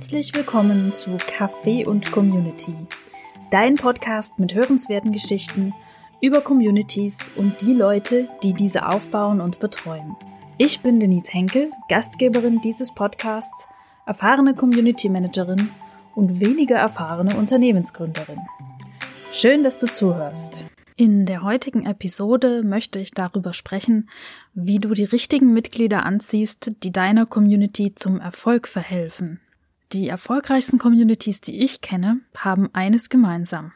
Herzlich willkommen zu Café und Community, dein Podcast mit hörenswerten Geschichten über Communities und die Leute, die diese aufbauen und betreuen. Ich bin Denise Henkel, Gastgeberin dieses Podcasts, erfahrene Community Managerin und weniger erfahrene Unternehmensgründerin. Schön, dass du zuhörst. In der heutigen Episode möchte ich darüber sprechen, wie du die richtigen Mitglieder anziehst, die deiner Community zum Erfolg verhelfen. Die erfolgreichsten Communities, die ich kenne, haben eines gemeinsam.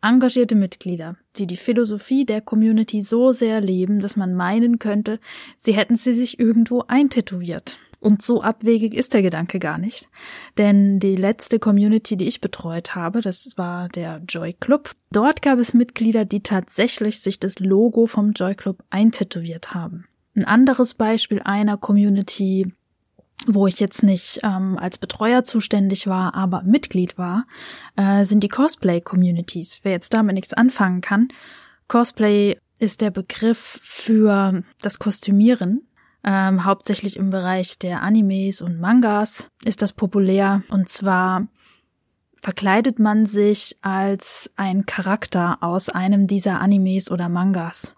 Engagierte Mitglieder, die die Philosophie der Community so sehr leben, dass man meinen könnte, sie hätten sie sich irgendwo eintätowiert. Und so abwegig ist der Gedanke gar nicht. Denn die letzte Community, die ich betreut habe, das war der Joy Club. Dort gab es Mitglieder, die tatsächlich sich das Logo vom Joy Club eintätowiert haben. Ein anderes Beispiel einer Community, wo ich jetzt nicht ähm, als Betreuer zuständig war, aber Mitglied war, äh, sind die Cosplay-Communities. Wer jetzt damit nichts anfangen kann, Cosplay ist der Begriff für das Kostümieren ähm, hauptsächlich im Bereich der Animes und Mangas ist das populär. Und zwar verkleidet man sich als ein Charakter aus einem dieser Animes oder Mangas.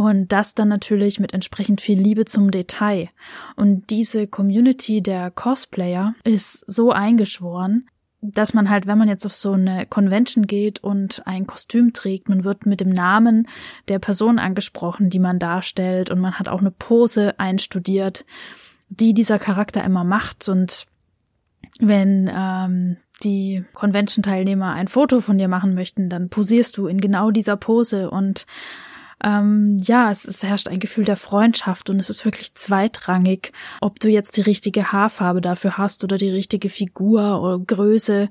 Und das dann natürlich mit entsprechend viel Liebe zum Detail. Und diese Community der Cosplayer ist so eingeschworen, dass man halt, wenn man jetzt auf so eine Convention geht und ein Kostüm trägt, man wird mit dem Namen der Person angesprochen, die man darstellt. Und man hat auch eine Pose einstudiert, die dieser Charakter immer macht. Und wenn ähm, die Convention-Teilnehmer ein Foto von dir machen möchten, dann posierst du in genau dieser Pose. Und ähm, ja, es, es herrscht ein Gefühl der Freundschaft und es ist wirklich zweitrangig, ob du jetzt die richtige Haarfarbe dafür hast oder die richtige Figur oder Größe,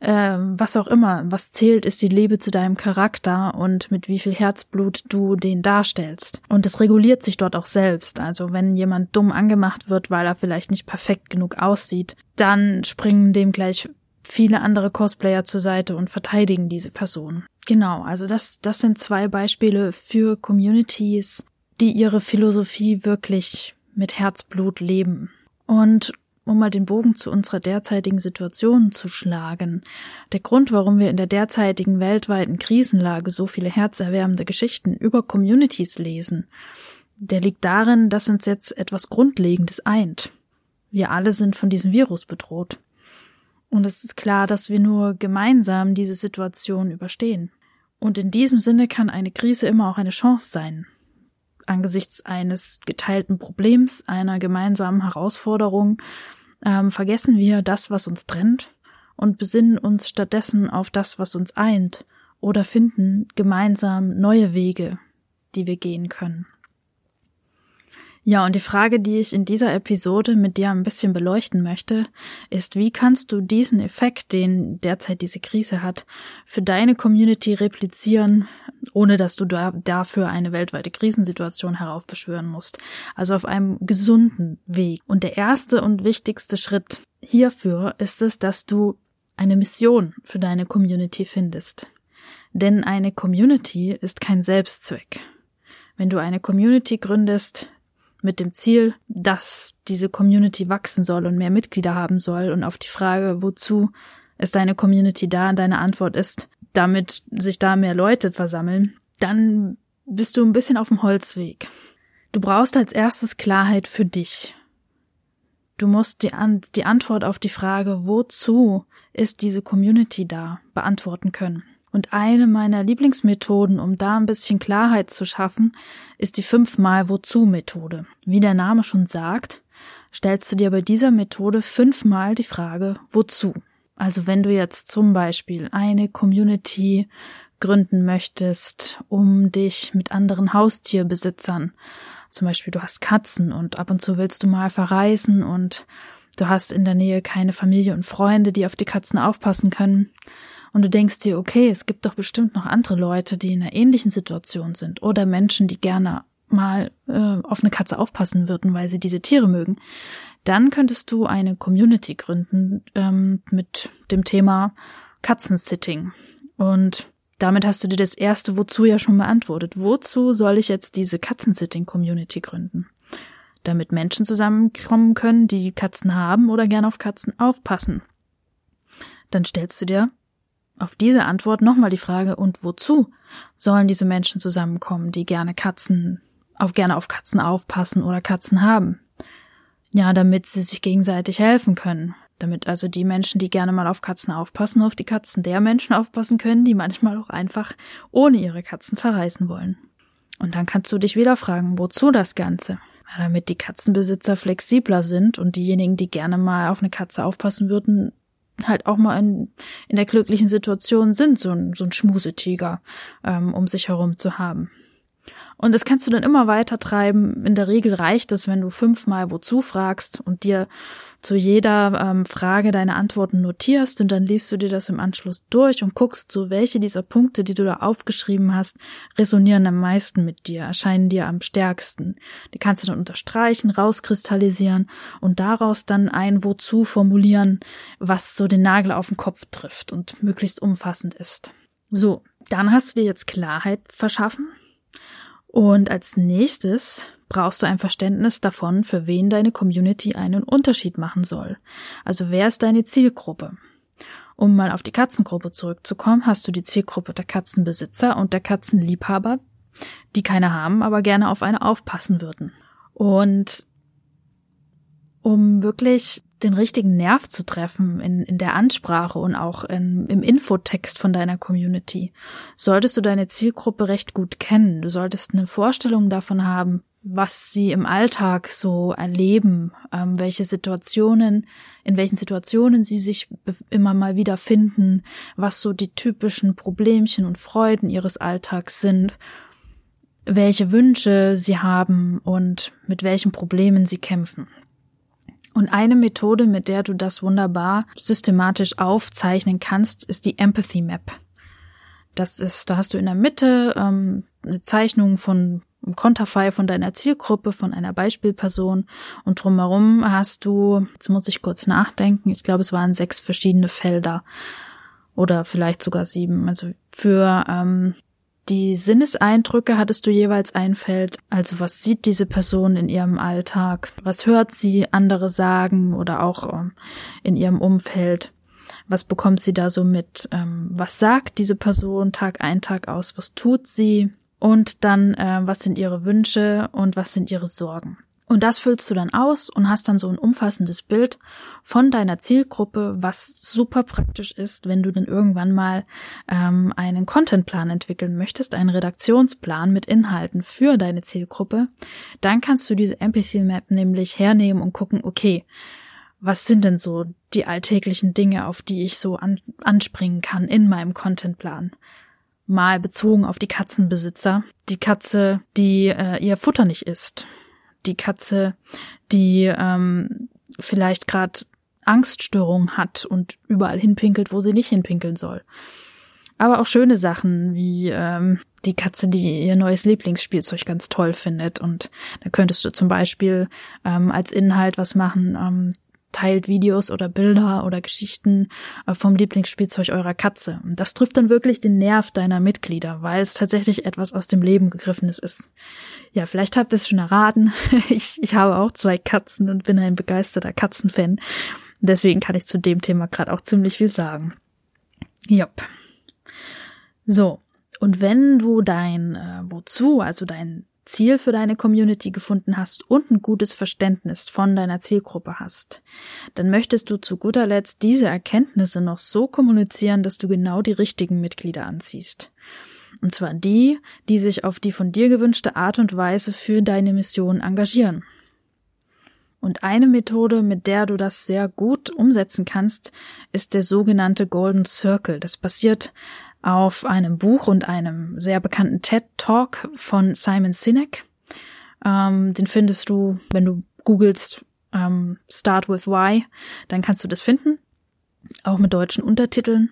äh, was auch immer. Was zählt, ist die Liebe zu deinem Charakter und mit wie viel Herzblut du den darstellst. Und es reguliert sich dort auch selbst. Also wenn jemand dumm angemacht wird, weil er vielleicht nicht perfekt genug aussieht, dann springen dem gleich viele andere Cosplayer zur Seite und verteidigen diese Person. Genau, also das, das sind zwei Beispiele für Communities, die ihre Philosophie wirklich mit Herzblut leben. Und um mal den Bogen zu unserer derzeitigen Situation zu schlagen. Der Grund, warum wir in der derzeitigen weltweiten Krisenlage so viele herzerwärmende Geschichten über Communities lesen, der liegt darin, dass uns jetzt etwas Grundlegendes eint. Wir alle sind von diesem Virus bedroht. Und es ist klar, dass wir nur gemeinsam diese Situation überstehen. Und in diesem Sinne kann eine Krise immer auch eine Chance sein. Angesichts eines geteilten Problems, einer gemeinsamen Herausforderung, ähm, vergessen wir das, was uns trennt und besinnen uns stattdessen auf das, was uns eint oder finden gemeinsam neue Wege, die wir gehen können. Ja, und die Frage, die ich in dieser Episode mit dir ein bisschen beleuchten möchte, ist, wie kannst du diesen Effekt, den derzeit diese Krise hat, für deine Community replizieren, ohne dass du da, dafür eine weltweite Krisensituation heraufbeschwören musst. Also auf einem gesunden Weg. Und der erste und wichtigste Schritt hierfür ist es, dass du eine Mission für deine Community findest. Denn eine Community ist kein Selbstzweck. Wenn du eine Community gründest, mit dem Ziel, dass diese Community wachsen soll und mehr Mitglieder haben soll. Und auf die Frage, wozu ist deine Community da, deine Antwort ist, damit sich da mehr Leute versammeln, dann bist du ein bisschen auf dem Holzweg. Du brauchst als erstes Klarheit für dich. Du musst die, An die Antwort auf die Frage, wozu ist diese Community da, beantworten können. Und eine meiner Lieblingsmethoden, um da ein bisschen Klarheit zu schaffen, ist die fünfmal Wozu Methode. Wie der Name schon sagt, stellst du dir bei dieser Methode fünfmal die Frage Wozu. Also wenn du jetzt zum Beispiel eine Community gründen möchtest, um dich mit anderen Haustierbesitzern, zum Beispiel du hast Katzen und ab und zu willst du mal verreisen und du hast in der Nähe keine Familie und Freunde, die auf die Katzen aufpassen können, und du denkst dir, okay, es gibt doch bestimmt noch andere Leute, die in einer ähnlichen Situation sind oder Menschen, die gerne mal äh, auf eine Katze aufpassen würden, weil sie diese Tiere mögen, dann könntest du eine Community gründen ähm, mit dem Thema Katzensitting. Und damit hast du dir das erste Wozu ja schon beantwortet. Wozu soll ich jetzt diese Katzensitting-Community gründen? damit Menschen zusammenkommen können, die Katzen haben oder gern auf Katzen aufpassen. Dann stellst du dir auf diese Antwort nochmal die Frage, und wozu sollen diese Menschen zusammenkommen, die gerne Katzen, auf gerne auf Katzen aufpassen oder Katzen haben? Ja, damit sie sich gegenseitig helfen können. Damit also die Menschen, die gerne mal auf Katzen aufpassen, auf die Katzen der Menschen aufpassen können, die manchmal auch einfach ohne ihre Katzen verreisen wollen. Und dann kannst du dich wieder fragen, wozu das Ganze? Ja, damit die Katzenbesitzer flexibler sind und diejenigen, die gerne mal auf eine Katze aufpassen würden, halt auch mal in, in der glücklichen Situation sind, so ein, so ein Schmusetiger ähm, um sich herum zu haben. Und das kannst du dann immer weiter treiben. In der Regel reicht es, wenn du fünfmal wozu fragst und dir zu jeder ähm, Frage deine Antworten notierst und dann liest du dir das im Anschluss durch und guckst so, welche dieser Punkte, die du da aufgeschrieben hast, resonieren am meisten mit dir, erscheinen dir am stärksten. Die kannst du dann unterstreichen, rauskristallisieren und daraus dann ein Wozu formulieren, was so den Nagel auf den Kopf trifft und möglichst umfassend ist. So, dann hast du dir jetzt Klarheit verschaffen und als nächstes brauchst du ein Verständnis davon, für wen deine Community einen Unterschied machen soll. Also wer ist deine Zielgruppe? Um mal auf die Katzengruppe zurückzukommen, hast du die Zielgruppe der Katzenbesitzer und der Katzenliebhaber, die keine haben, aber gerne auf eine aufpassen würden. Und um wirklich den richtigen Nerv zu treffen in, in der Ansprache und auch in, im Infotext von deiner Community, solltest du deine Zielgruppe recht gut kennen. Du solltest eine Vorstellung davon haben, was sie im Alltag so erleben, ähm, welche Situationen, in welchen Situationen sie sich immer mal wieder finden, was so die typischen Problemchen und Freuden ihres Alltags sind, welche Wünsche sie haben und mit welchen Problemen sie kämpfen. Und eine Methode, mit der du das wunderbar systematisch aufzeichnen kannst, ist die Empathy Map. Das ist, da hast du in der Mitte ähm, eine Zeichnung von einem Konterfei von deiner Zielgruppe, von einer Beispielperson und drumherum hast du, jetzt muss ich kurz nachdenken, ich glaube es waren sechs verschiedene Felder oder vielleicht sogar sieben. Also für ähm, die Sinneseindrücke hattest du jeweils ein Feld. Also was sieht diese Person in ihrem Alltag? Was hört sie andere sagen oder auch ähm, in ihrem Umfeld? Was bekommt sie da so mit? Ähm, was sagt diese Person Tag ein, Tag aus? Was tut sie? Und dann, äh, was sind ihre Wünsche und was sind ihre Sorgen? Und das füllst du dann aus und hast dann so ein umfassendes Bild von deiner Zielgruppe, was super praktisch ist, wenn du dann irgendwann mal ähm, einen Contentplan entwickeln möchtest, einen Redaktionsplan mit Inhalten für deine Zielgruppe. Dann kannst du diese Empathy Map nämlich hernehmen und gucken, okay, was sind denn so die alltäglichen Dinge, auf die ich so an, anspringen kann in meinem Contentplan? Mal bezogen auf die Katzenbesitzer. Die Katze, die äh, ihr Futter nicht isst die Katze, die ähm, vielleicht gerade Angststörungen hat und überall hinpinkelt, wo sie nicht hinpinkeln soll. Aber auch schöne Sachen wie ähm, die Katze, die ihr neues Lieblingsspielzeug ganz toll findet. Und da könntest du zum Beispiel ähm, als Inhalt was machen, ähm, teilt Videos oder Bilder oder Geschichten äh, vom Lieblingsspielzeug eurer Katze. Und das trifft dann wirklich den Nerv deiner Mitglieder, weil es tatsächlich etwas aus dem Leben gegriffenes ist. Ja, vielleicht habt ihr es schon erraten. Ich, ich habe auch zwei Katzen und bin ein begeisterter Katzenfan. Deswegen kann ich zu dem Thema gerade auch ziemlich viel sagen. Jupp. So. Und wenn du dein äh, Wozu, also dein Ziel für deine Community gefunden hast und ein gutes Verständnis von deiner Zielgruppe hast, dann möchtest du zu guter Letzt diese Erkenntnisse noch so kommunizieren, dass du genau die richtigen Mitglieder anziehst. Und zwar die, die sich auf die von dir gewünschte Art und Weise für deine Mission engagieren. Und eine Methode, mit der du das sehr gut umsetzen kannst, ist der sogenannte Golden Circle. Das basiert auf einem Buch und einem sehr bekannten TED Talk von Simon Sinek. Ähm, den findest du, wenn du googelst ähm, Start with Why, dann kannst du das finden, auch mit deutschen Untertiteln.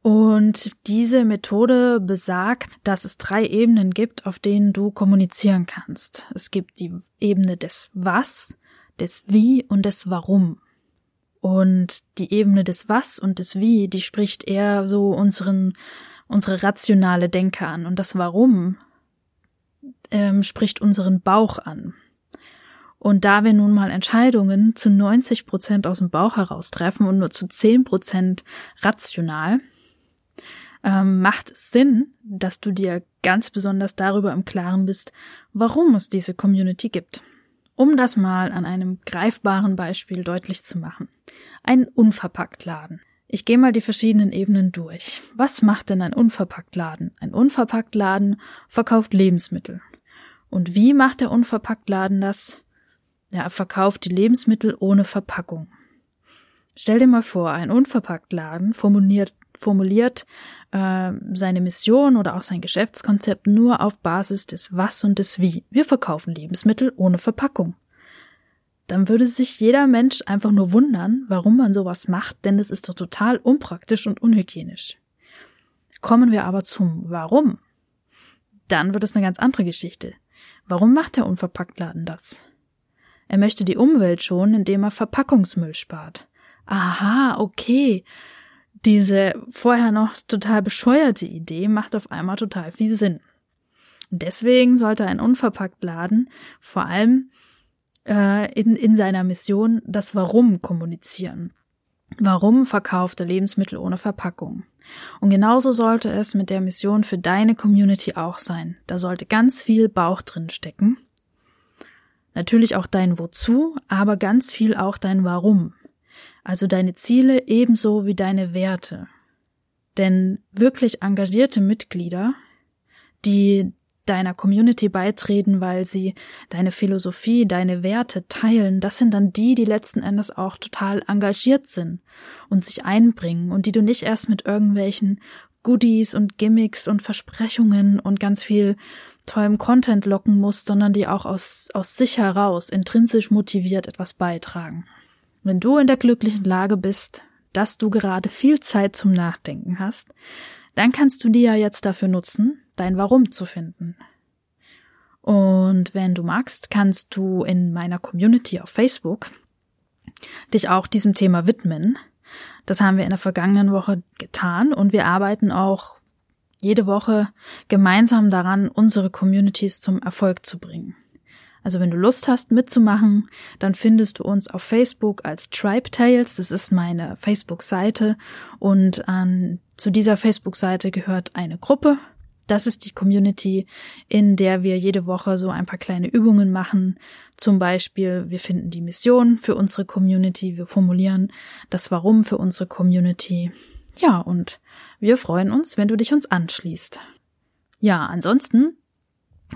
Und diese Methode besagt, dass es drei Ebenen gibt, auf denen du kommunizieren kannst. Es gibt die Ebene des Was, des Wie und des Warum. Und die Ebene des Was und des Wie, die spricht eher so unseren, unsere rationale Denke an. Und das Warum ähm, spricht unseren Bauch an. Und da wir nun mal Entscheidungen zu 90 Prozent aus dem Bauch heraus treffen und nur zu 10 Prozent rational, ähm, macht es Sinn, dass du dir ganz besonders darüber im Klaren bist, warum es diese Community gibt. Um das mal an einem greifbaren Beispiel deutlich zu machen. Ein Unverpacktladen. Ich gehe mal die verschiedenen Ebenen durch. Was macht denn ein Unverpacktladen? Ein Unverpacktladen verkauft Lebensmittel. Und wie macht der Unverpacktladen das? Er verkauft die Lebensmittel ohne Verpackung. Stell dir mal vor, ein Unverpacktladen formuliert, formuliert äh, seine Mission oder auch sein Geschäftskonzept nur auf Basis des Was und des Wie. Wir verkaufen Lebensmittel ohne Verpackung. Dann würde sich jeder Mensch einfach nur wundern, warum man sowas macht, denn es ist doch total unpraktisch und unhygienisch. Kommen wir aber zum Warum. Dann wird es eine ganz andere Geschichte. Warum macht der Unverpacktladen das? Er möchte die Umwelt schonen, indem er Verpackungsmüll spart. Aha, okay diese vorher noch total bescheuerte Idee macht auf einmal total viel Sinn. Deswegen sollte ein Unverpacktladen vor allem äh, in, in seiner Mission das Warum kommunizieren. Warum verkauft er Lebensmittel ohne Verpackung? Und genauso sollte es mit der Mission für deine Community auch sein. Da sollte ganz viel Bauch drin stecken. Natürlich auch dein Wozu, aber ganz viel auch dein Warum also deine Ziele ebenso wie deine Werte. Denn wirklich engagierte Mitglieder, die deiner Community beitreten, weil sie deine Philosophie, deine Werte teilen, das sind dann die, die letzten Endes auch total engagiert sind und sich einbringen und die du nicht erst mit irgendwelchen Goodies und Gimmicks und Versprechungen und ganz viel tollem Content locken musst, sondern die auch aus, aus sich heraus intrinsisch motiviert etwas beitragen. Wenn du in der glücklichen Lage bist, dass du gerade viel Zeit zum Nachdenken hast, dann kannst du die ja jetzt dafür nutzen, dein Warum zu finden. Und wenn du magst, kannst du in meiner Community auf Facebook dich auch diesem Thema widmen. Das haben wir in der vergangenen Woche getan und wir arbeiten auch jede Woche gemeinsam daran, unsere Communities zum Erfolg zu bringen. Also wenn du Lust hast mitzumachen, dann findest du uns auf Facebook als Tribe Tales. Das ist meine Facebook-Seite und an, zu dieser Facebook-Seite gehört eine Gruppe. Das ist die Community, in der wir jede Woche so ein paar kleine Übungen machen. Zum Beispiel, wir finden die Mission für unsere Community, wir formulieren das Warum für unsere Community. Ja, und wir freuen uns, wenn du dich uns anschließt. Ja, ansonsten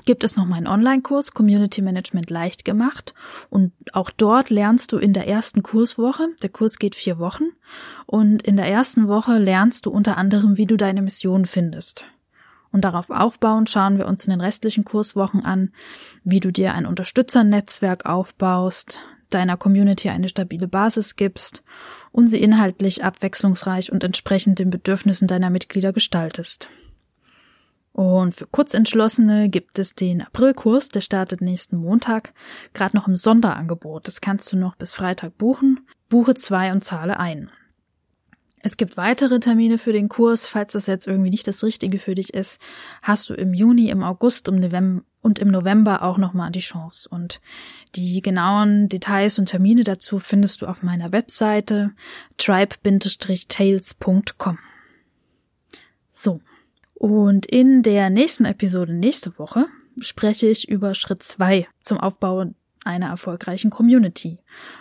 gibt es noch meinen Online-Kurs Community Management leicht gemacht und auch dort lernst du in der ersten Kurswoche, der Kurs geht vier Wochen und in der ersten Woche lernst du unter anderem, wie du deine Mission findest. Und darauf aufbauend schauen wir uns in den restlichen Kurswochen an, wie du dir ein Unterstützernetzwerk aufbaust, deiner Community eine stabile Basis gibst und sie inhaltlich abwechslungsreich und entsprechend den Bedürfnissen deiner Mitglieder gestaltest. Und für Kurzentschlossene gibt es den Aprilkurs, der startet nächsten Montag, gerade noch im Sonderangebot. Das kannst du noch bis Freitag buchen. Buche zwei und zahle ein. Es gibt weitere Termine für den Kurs. Falls das jetzt irgendwie nicht das Richtige für dich ist, hast du im Juni, im August und im November auch nochmal die Chance. Und die genauen Details und Termine dazu findest du auf meiner Webseite tribe-tales.com. So. Und in der nächsten Episode nächste Woche spreche ich über Schritt zwei zum Aufbau einer erfolgreichen Community.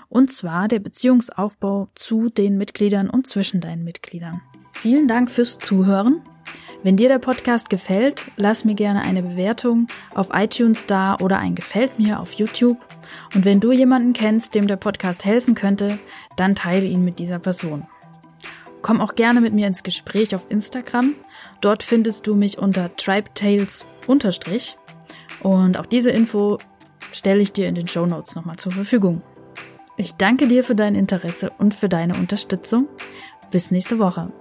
Und zwar der Beziehungsaufbau zu den Mitgliedern und zwischen deinen Mitgliedern. Vielen Dank fürs Zuhören. Wenn dir der Podcast gefällt, lass mir gerne eine Bewertung auf iTunes da oder ein Gefällt mir auf YouTube. Und wenn du jemanden kennst, dem der Podcast helfen könnte, dann teile ihn mit dieser Person. Komm auch gerne mit mir ins Gespräch auf Instagram. Dort findest du mich unter tribetales. Und auch diese Info stelle ich dir in den Show Notes nochmal zur Verfügung. Ich danke dir für dein Interesse und für deine Unterstützung. Bis nächste Woche.